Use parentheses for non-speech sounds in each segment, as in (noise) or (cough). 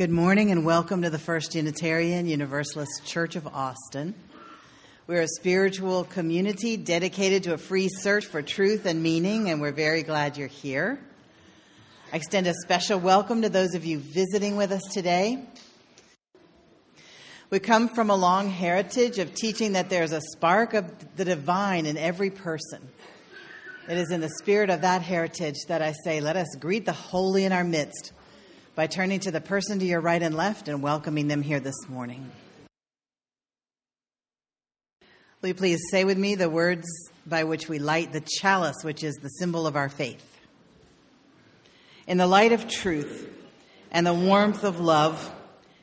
Good morning and welcome to the First Unitarian Universalist Church of Austin. We're a spiritual community dedicated to a free search for truth and meaning, and we're very glad you're here. I extend a special welcome to those of you visiting with us today. We come from a long heritage of teaching that there's a spark of the divine in every person. It is in the spirit of that heritage that I say, let us greet the holy in our midst by turning to the person to your right and left and welcoming them here this morning. Will you please say with me the words by which we light the chalice, which is the symbol of our faith? In the light of truth and the warmth of love,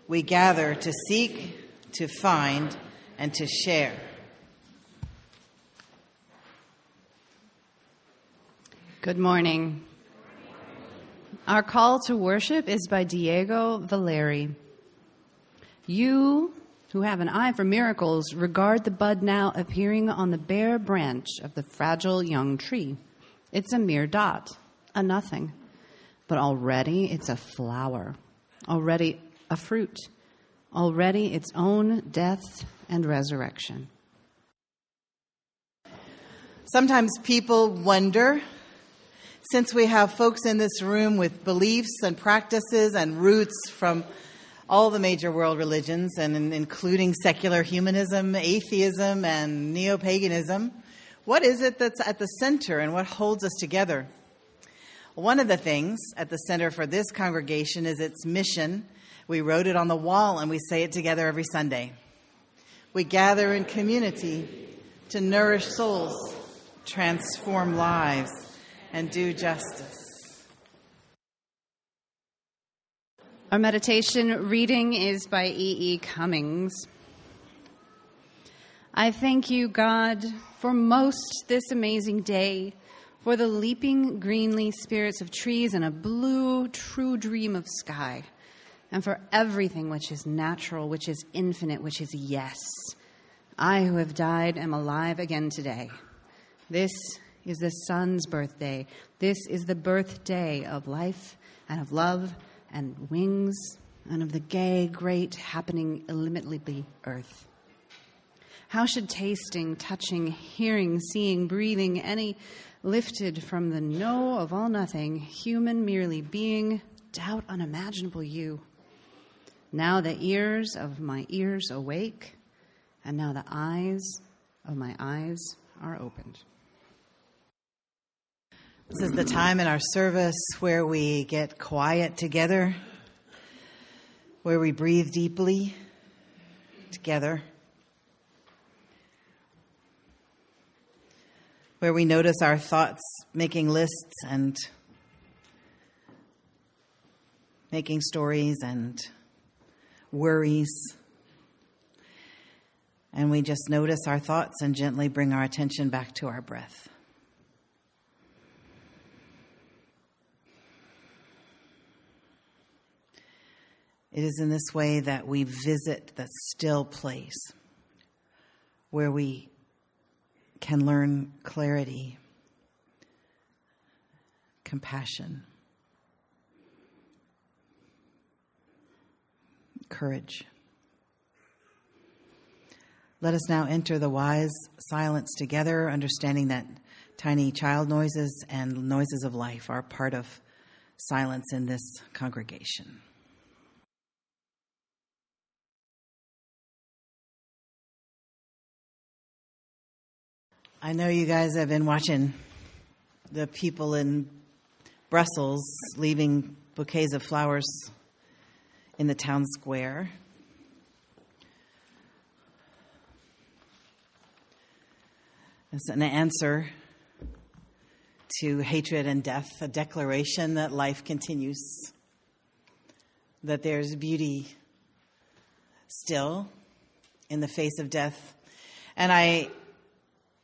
we gather to seek, to find, and to share. Good morning. Our call to worship is by Diego Valeri. You who have an eye for miracles regard the bud now appearing on the bare branch of the fragile young tree. It's a mere dot, a nothing. But already it's a flower, already a fruit, already its own death and resurrection. Sometimes people wonder, since we have folks in this room with beliefs and practices and roots from all the major world religions, and including secular humanism, atheism, and neo paganism, what is it that's at the center and what holds us together? One of the things at the center for this congregation is its mission. We wrote it on the wall and we say it together every Sunday. We gather in community to nourish souls, transform lives, and do justice. Our meditation reading is by E. E. Cummings. I thank you, God, for most this amazing day for the leaping greenly spirits of trees and a blue, true dream of sky, and for everything which is natural, which is infinite, which is yes. I who have died am alive again today. This is the sun's birthday. This is the birthday of life and of love and wings and of the gay, great, happening, illimitably earth. How should tasting, touching, hearing, seeing, breathing, any lifted from the no of all nothing, human merely being, doubt unimaginable you. Now the ears of my ears awake, and now the eyes of my eyes are opened. This is the time in our service where we get quiet together, where we breathe deeply together. where we notice our thoughts making lists and making stories and worries. And we just notice our thoughts and gently bring our attention back to our breath. It is in this way that we visit the still place where we can learn clarity, compassion, courage. Let us now enter the wise silence together, understanding that tiny child noises and noises of life are part of silence in this congregation. I know you guys have been watching the people in Brussels leaving bouquets of flowers in the town square. It's an answer to hatred and death, a declaration that life continues, that there's beauty still in the face of death. And I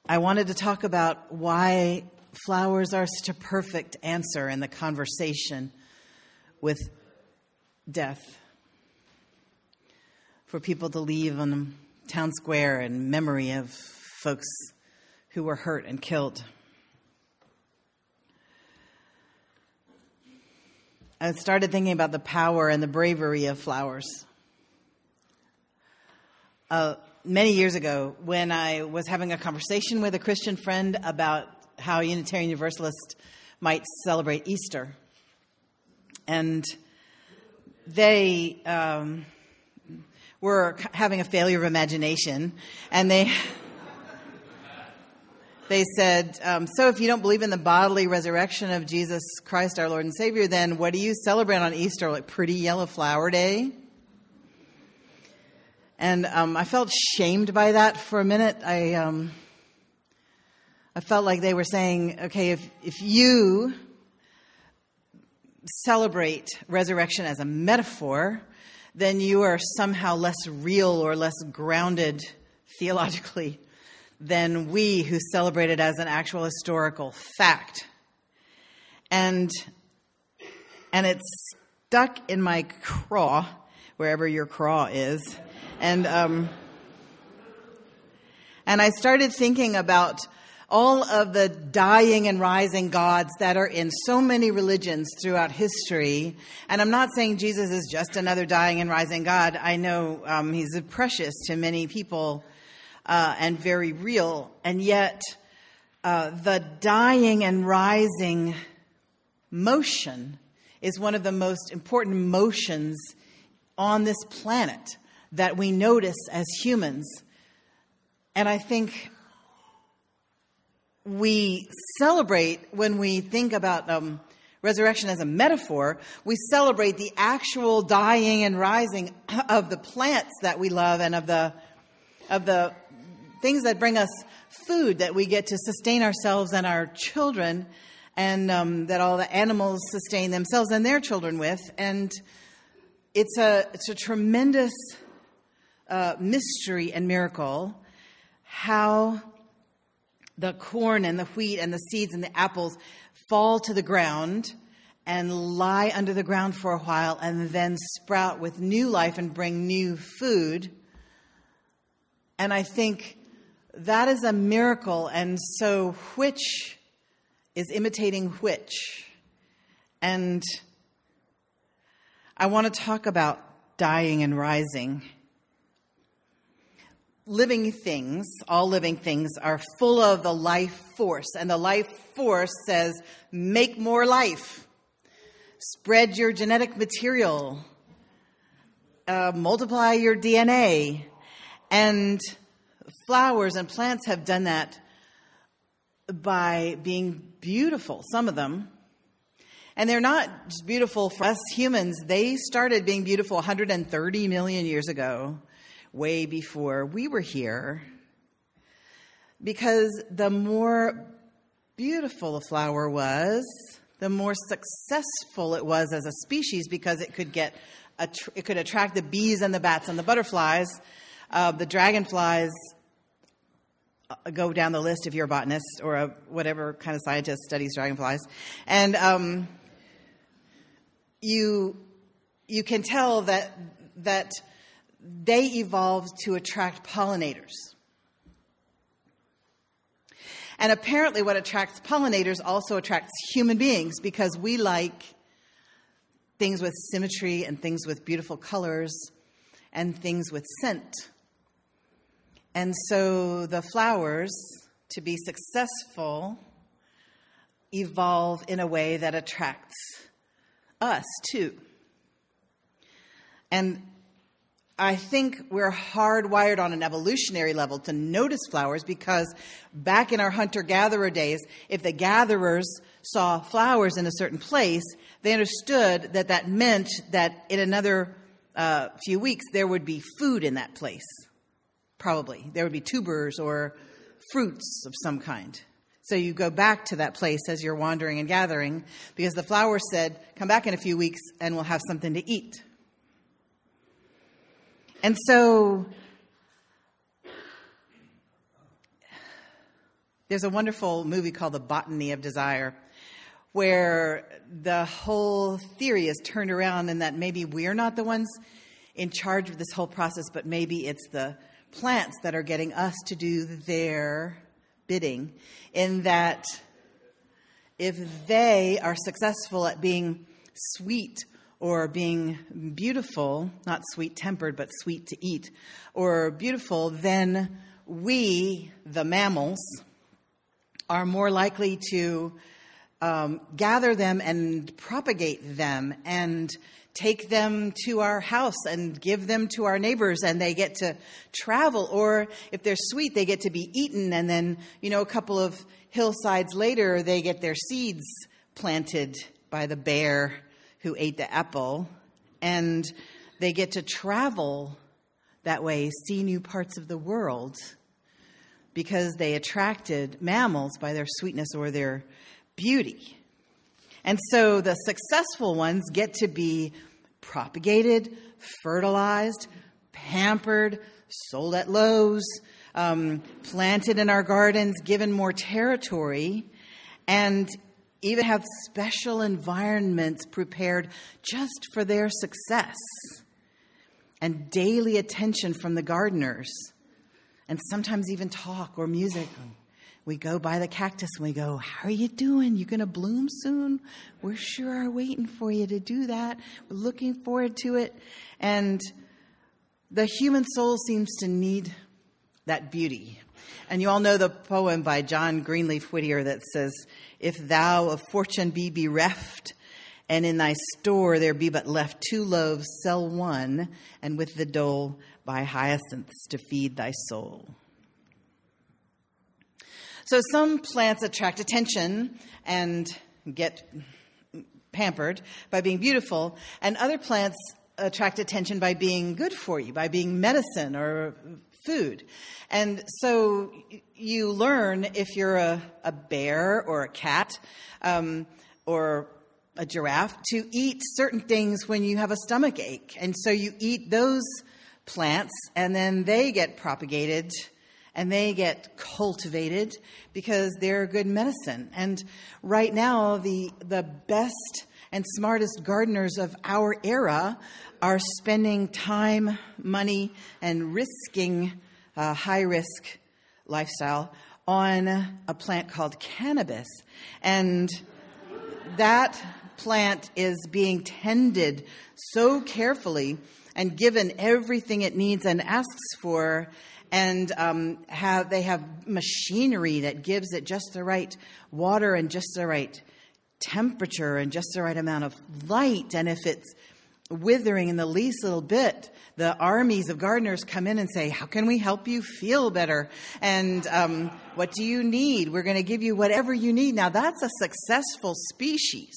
I wanted to talk about why flowers are such a perfect answer in the conversation with death. For people to leave on town square in memory of folks who were hurt and killed. I started thinking about the power and the bravery of flowers. Uh, many years ago, when I was having a conversation with a Christian friend about how Unitarian Universalists might celebrate Easter, and they um, were having a failure of imagination, and they (laughs) they said, um, So if you don't believe in the bodily resurrection of Jesus Christ, our Lord and Savior, then what do you celebrate on Easter? Like Pretty Yellow Flower Day? And um, I felt shamed by that for a minute. I, um, I felt like they were saying, okay, if, if you celebrate resurrection as a metaphor, then you are somehow less real or less grounded theologically than we who celebrate it as an actual historical fact. And, and it's stuck in my craw, wherever your craw is. And, um, and I started thinking about all of the dying and rising gods that are in so many religions throughout history. And I'm not saying Jesus is just another dying and rising God. I know um, he's precious to many people uh, and very real. And yet, uh, the dying and rising motion is one of the most important motions on this planet that we notice as humans. And I think we celebrate when we think about um, resurrection as a metaphor, we celebrate the actual dying and rising (clears throat) of the plants that we love and of the of the things that bring us food that we get to sustain ourselves and our children, and um, that all the animals sustain themselves and their children with. And it's a, it's a tremendous uh, mystery and miracle how the corn and the wheat and the seeds and the apples fall to the ground and lie under the ground for a while and then sprout with new life and bring new food. And I think that is a miracle. And so, which is imitating which? And I want to talk about dying and rising. Living things, all living things, are full of the life force. And the life force says, make more life, spread your genetic material, uh, multiply your DNA. And flowers and plants have done that by being beautiful, some of them. And they're not just beautiful for us humans, they started being beautiful 130 million years ago, way before we were here. Because the more beautiful a flower was, the more successful it was as a species because it could get it could attract the bees and the bats and the butterflies. Uh, the dragonflies go down the list if you're a botanist or a whatever kind of scientist studies dragonflies, and um, you you can tell that that they evolved to attract pollinators. And apparently, what attracts pollinators also attracts human beings because we like things with symmetry and things with beautiful colors and things with scent. And so the flowers, to be successful, evolve in a way that attracts us too. And I think we're hardwired on an evolutionary level to notice flowers because back in our hunter gatherer days, if the gatherers saw flowers in a certain place, they understood that that meant that in another uh, few weeks there would be food in that place probably. There would be tubers or fruits of some kind. So you go back to that place as you're wandering and gathering because the flower said, Come back in a few weeks and we'll have something to eat. And so there's a wonderful movie called The Botany of Desire where the whole theory is turned around and that maybe we're not the ones in charge of this whole process, but maybe it's the plants that are getting us to do their bidding, in that if they are successful at being sweet or being beautiful, not sweet tempered, but sweet to eat, or beautiful, then we, the mammals, are more likely to um, gather them and propagate them and take them to our house and give them to our neighbors and they get to travel. Or if they're sweet they get to be eaten and then you know a couple of hillsides later they get their seeds planted by the bear who ate the apple and they get to travel that way see new parts of the world because they attracted mammals by their sweetness or their beauty and so the successful ones get to be propagated, fertilized, pampered, sold at Lowe's, um, planted in our gardens, given more territory, and even have special environments prepared just for their success, and daily attention from the gardeners, and sometimes even talk or music we go by the cactus and we go, How are you doing? You to bloom soon? We're sure are waiting for you to do that. We're looking forward to it. And the human soul seems to need that beauty. And you all know the poem by John Greenleaf Whittier that says, If thou of fortune be bereft, and in thy store there be but left two loaves, sell one, and with the dole buy hyacinths to feed thy soul. So some plants attract attention and get pampered by being beautiful, and other plants attract attention by being good for you, by being medicine or food. And so you learn if you're a, a bear or a cat um, or a giraffe to eat certain things when you have a stomach ache. And so you eat those plants, and then they get propagated and they get cultivated because they're good medicine. And right now, the, the best and smartest gardeners of our era are spending time, money, and risking a high risk lifestyle on a plant called cannabis. And that plant is being tended so carefully and given everything it needs and asks for and um, have they have machinery that gives it just the right water and just the right temperature and just the right amount of light. And if it's withering in the least little bit, the armies of gardeners come in and say, How can we help you feel better? And um, what do you need? We're going to give you whatever you need. Now, that's a successful species.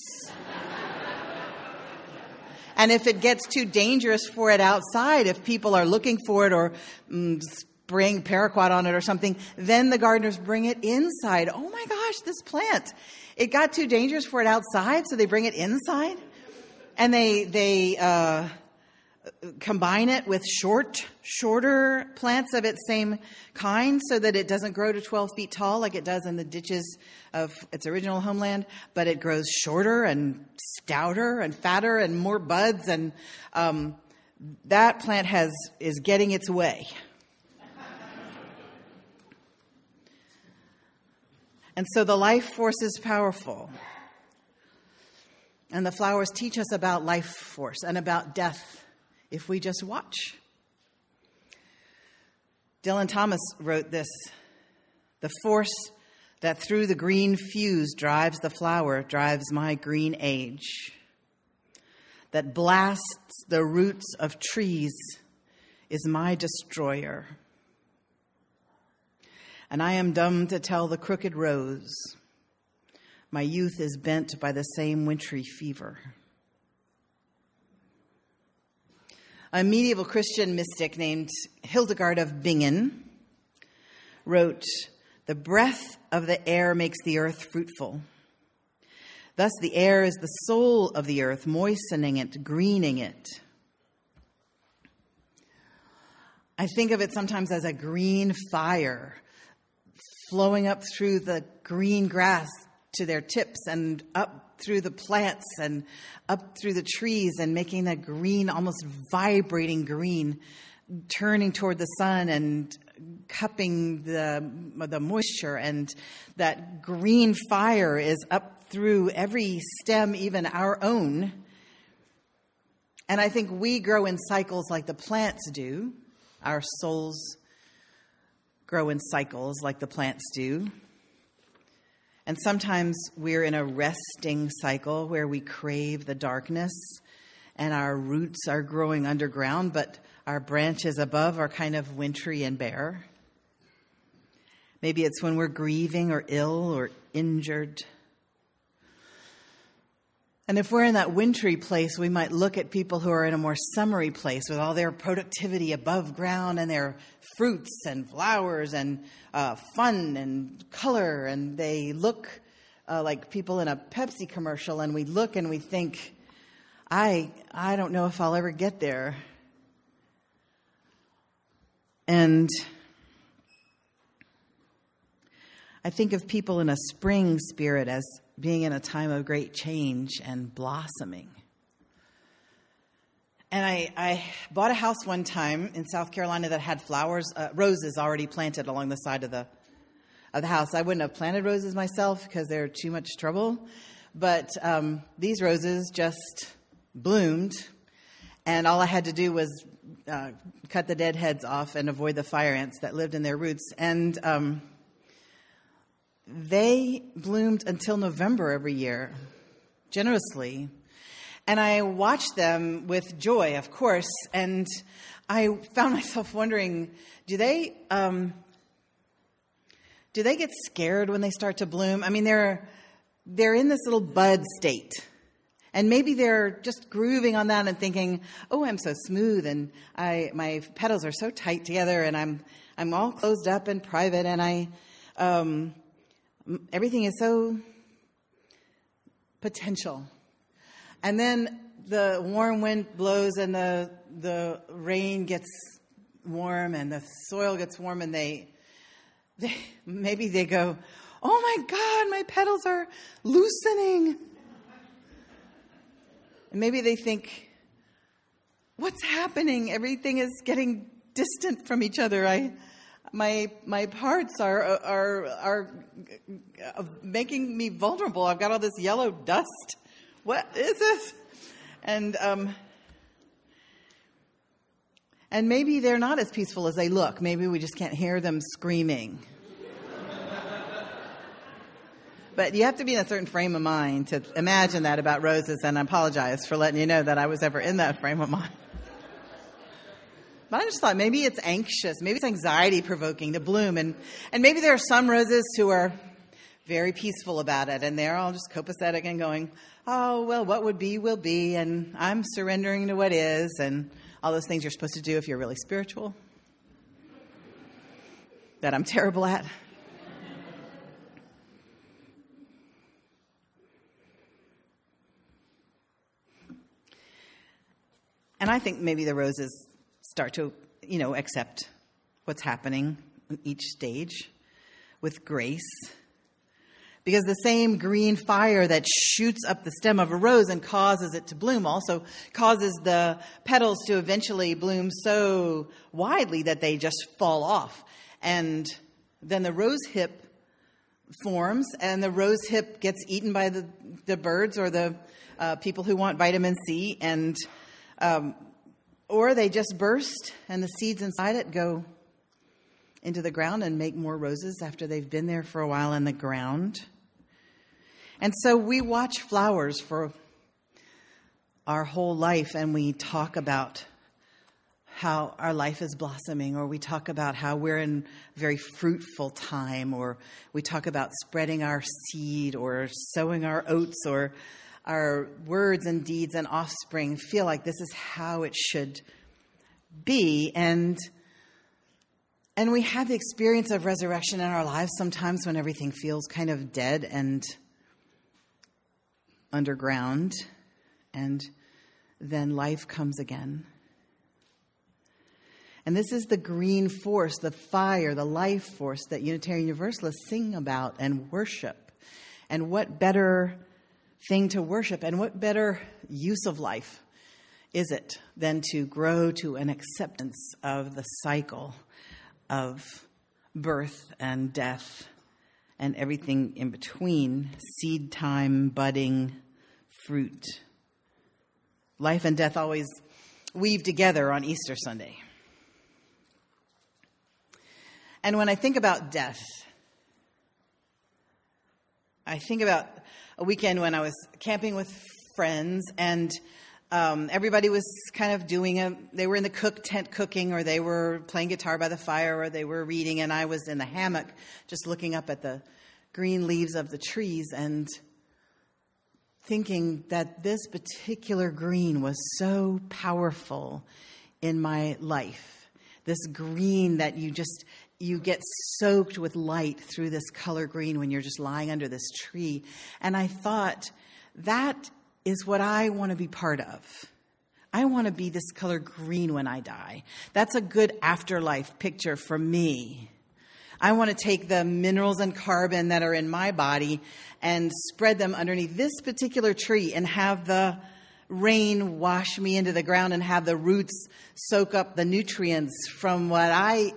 and if it gets too dangerous for it outside, if people are looking for it or mm, bring paraquat on it or something. Then the gardeners bring it inside. Oh my gosh, this plant. It got too dangerous for it outside, so they bring it inside. And they, they, uh, combine it with short, shorter plants of its same kind so that it doesn't grow to 12 feet tall like it does in the ditches of its original homeland, but it grows shorter and stouter and fatter and more buds. And um, that plant has, is getting its way. And so the life force is powerful. And the flowers teach us about life force and about death if we just watch. Dylan Thomas wrote this The force that through the green fuse drives the flower drives my green age, that blasts the roots of trees is my destroyer and I am dumb to tell the crooked rose. My youth is bent by the same wintry fever. A medieval Christian mystic named Hildegard of Bingen wrote, The breath of the air makes the earth fruitful. Thus, the air is the soul of the earth, moistening it, greening it. I think of it sometimes as a green fire flowing up through the green grass to their tips and up through the plants and up through the trees and making that green, almost vibrating green, turning toward the sun and cupping the, the moisture. And that green fire is up through every stem, even our own, And I think we grow in cycles like the plants do. Our souls grow in cycles like the plants do. And sometimes we're in a resting cycle where we crave the darkness and our roots are growing underground, but our branches above are kind of wintry and bare. Maybe it's when we're grieving or ill or injured. And if we're in that wintry place, we might look at people who are in a more summery place with all their productivity above ground and their fruits and flowers and uh, fun and color. And they look uh, like people in a Pepsi commercial. And we look and we think, I, I don't know if I'll ever get there. And I think of people in a spring spirit as being in a time of great change and blossoming. And I, I bought a house one time in South Carolina that had flowers, uh, roses already planted along the side of the, of the house. I wouldn't have planted roses myself because they're too much trouble. But um, these roses just bloomed, and all I had to do was uh, cut the dead heads off and avoid the fire ants that lived in their roots. And um, they bloomed until November every year, generously. And I watched them with joy, of course, and I found (laughs) myself wondering do they. Um, do they get scared when they start to bloom? I mean, they're they're in this little bud state. And maybe they're just grooving on that and thinking, "Oh, I'm so smooth and I my petals are so tight together and I'm I'm all closed up and private and I um, everything is so potential. And then the warm wind blows and the, the rain gets warm and the soil gets warm and they, they maybe they go, oh my God, my petals are loosening. And maybe they think, what's happening? Everything is getting distant from each other. I, my my parts are are are making me vulnerable. I've got all this yellow dust. What is this? And um, and maybe they're not as peaceful as they look. Maybe we just can't hear them screaming. but you have to be in a certain frame of mind to imagine that about roses. And I apologize for letting you know that I was ever in that frame of mind. But I just thought maybe it's anxious, maybe it's anxiety provoking to bloom. And, and maybe there are some roses who are very peaceful about it and they're all just copacetic and going, oh, well, what would be will be. And I'm surrendering to what is and all those things you're supposed to do if you're really spiritual that I'm terrible at. And I think maybe the roses start to, you know, accept what's happening in each stage with grace. Because the same green fire that shoots up the stem of a rose and causes it to bloom also causes the petals to eventually bloom so widely that they just fall off. And then the rose hip forms, and the rose hip gets eaten by the, the birds or the uh, people who want vitamin C, and um, or they just burst and the seeds inside it go into the ground and make more roses after they've been there for a while in the ground. And so we watch flowers for our whole life and we talk about how our life is blossoming, or we talk about how we're in very fruitful time, or we talk about spreading our seed, or sowing our oats, or our words and deeds and offspring feel like this is how it should be. And and we have the experience of resurrection in our lives sometimes when everything feels kind of dead and underground and then life comes again. And this is the green force the fire the life force that unitarian universalists sing about and worship. And what better thing to worship. And what better use of life is it than to grow to an acceptance of the cycle of birth and death and everything in between seed time, budding, fruit, life and death always weave together on Easter Sunday. And when I think about death, I think about a weekend when I was camping with friends and um, everybody was kind of doing a, they were in the cook tent cooking or they were playing guitar by the fire or they were reading and I was in the hammock just looking up at the green leaves of the trees and thinking that this particular green was so powerful in my life. This green that you just, you get soaked with light through this color green when you're just lying under this tree. And I thought, that is what I want to be part of. I want to be this color green when I die. That's a good afterlife picture for me. I want to take the minerals and carbon that are in my body and spread them underneath this particular tree and have the rain wash me into the ground and have the roots soak up the nutrients from what I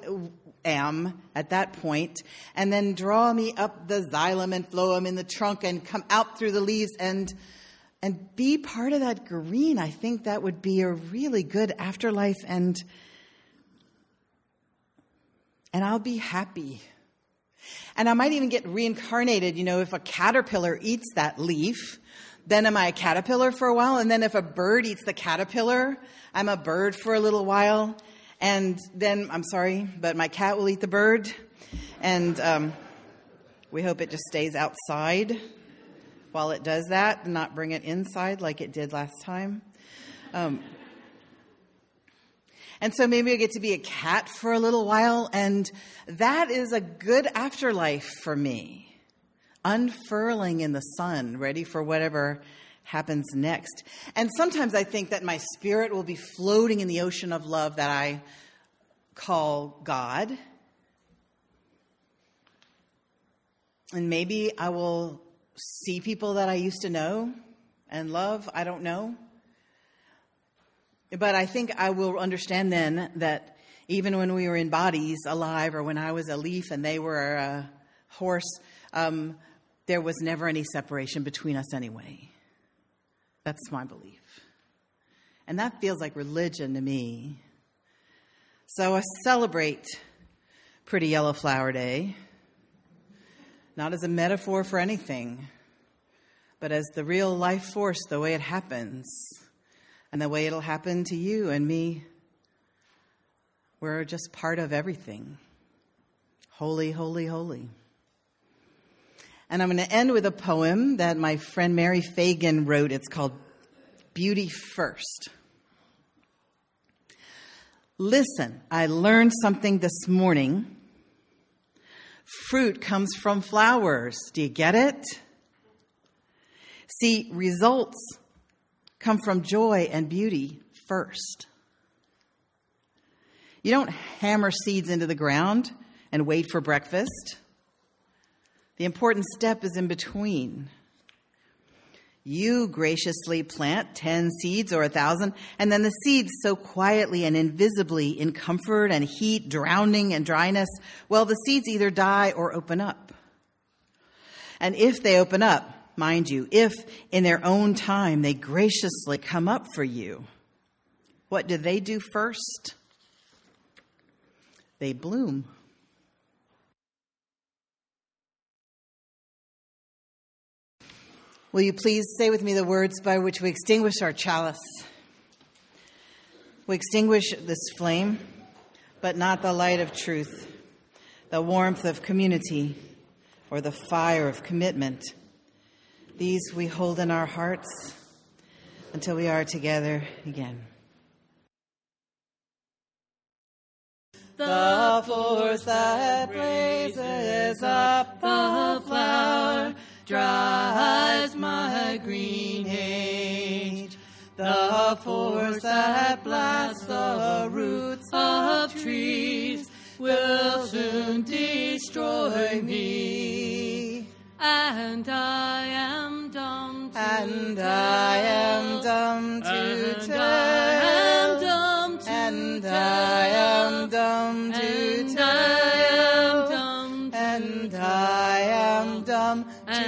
am at that point and then draw me up the xylem and phloem in the trunk and come out through the leaves and and be part of that green. I think that would be a really good afterlife and and I'll be happy. And I might even get reincarnated, you know, if a caterpillar eats that leaf, then am I a caterpillar for a while? And then if a bird eats the caterpillar, I'm a bird for a little while. And then, I'm sorry, but my cat will eat the bird. And um, we hope it just stays outside while it does that not bring it inside like it did last time. Um, and so maybe I get to be a cat for a little while, and that is a good afterlife for me. Unfurling in the sun, ready for whatever happens next. And sometimes I think that my spirit will be floating in the ocean of love that I call God. And maybe I will see people that I used to know and love. I don't know. But I think I will understand then that even when we were in bodies alive, or when I was a leaf and they were a horse, um, there was never any separation between us anyway. That's my belief. And that feels like religion to me. So I celebrate Pretty Yellow Flower Day, not as a metaphor for anything, but as the real life force, the way it happens and the way it'll happen to you and me. We're just part of everything. Holy, holy, holy. And I'm going to end with a poem that my friend Mary Fagan wrote. It's called Beauty First. Listen, I learned something this morning. Fruit comes from flowers. Do you get it? See, results come from joy and beauty first. You don't hammer seeds into the ground and wait for breakfast. The important step is in between. You graciously plant 10 seeds or a thousand, and then the seeds sow quietly and invisibly in comfort and heat, drowning and dryness. Well, the seeds either die or open up. And if they open up, mind you, if in their own time they graciously come up for you, what do they do first? They bloom. Will you please say with me the words by which we extinguish our chalice? We extinguish this flame, but not the light of truth, the warmth of community, or the fire of commitment these we hold in our hearts until we are together again. The force that blazes up the flower my green age. The force that blasts the roots of trees will soon destroy me. And I am dumb to And I am dumb to And tell. I am dumb to And tell. I am dumb to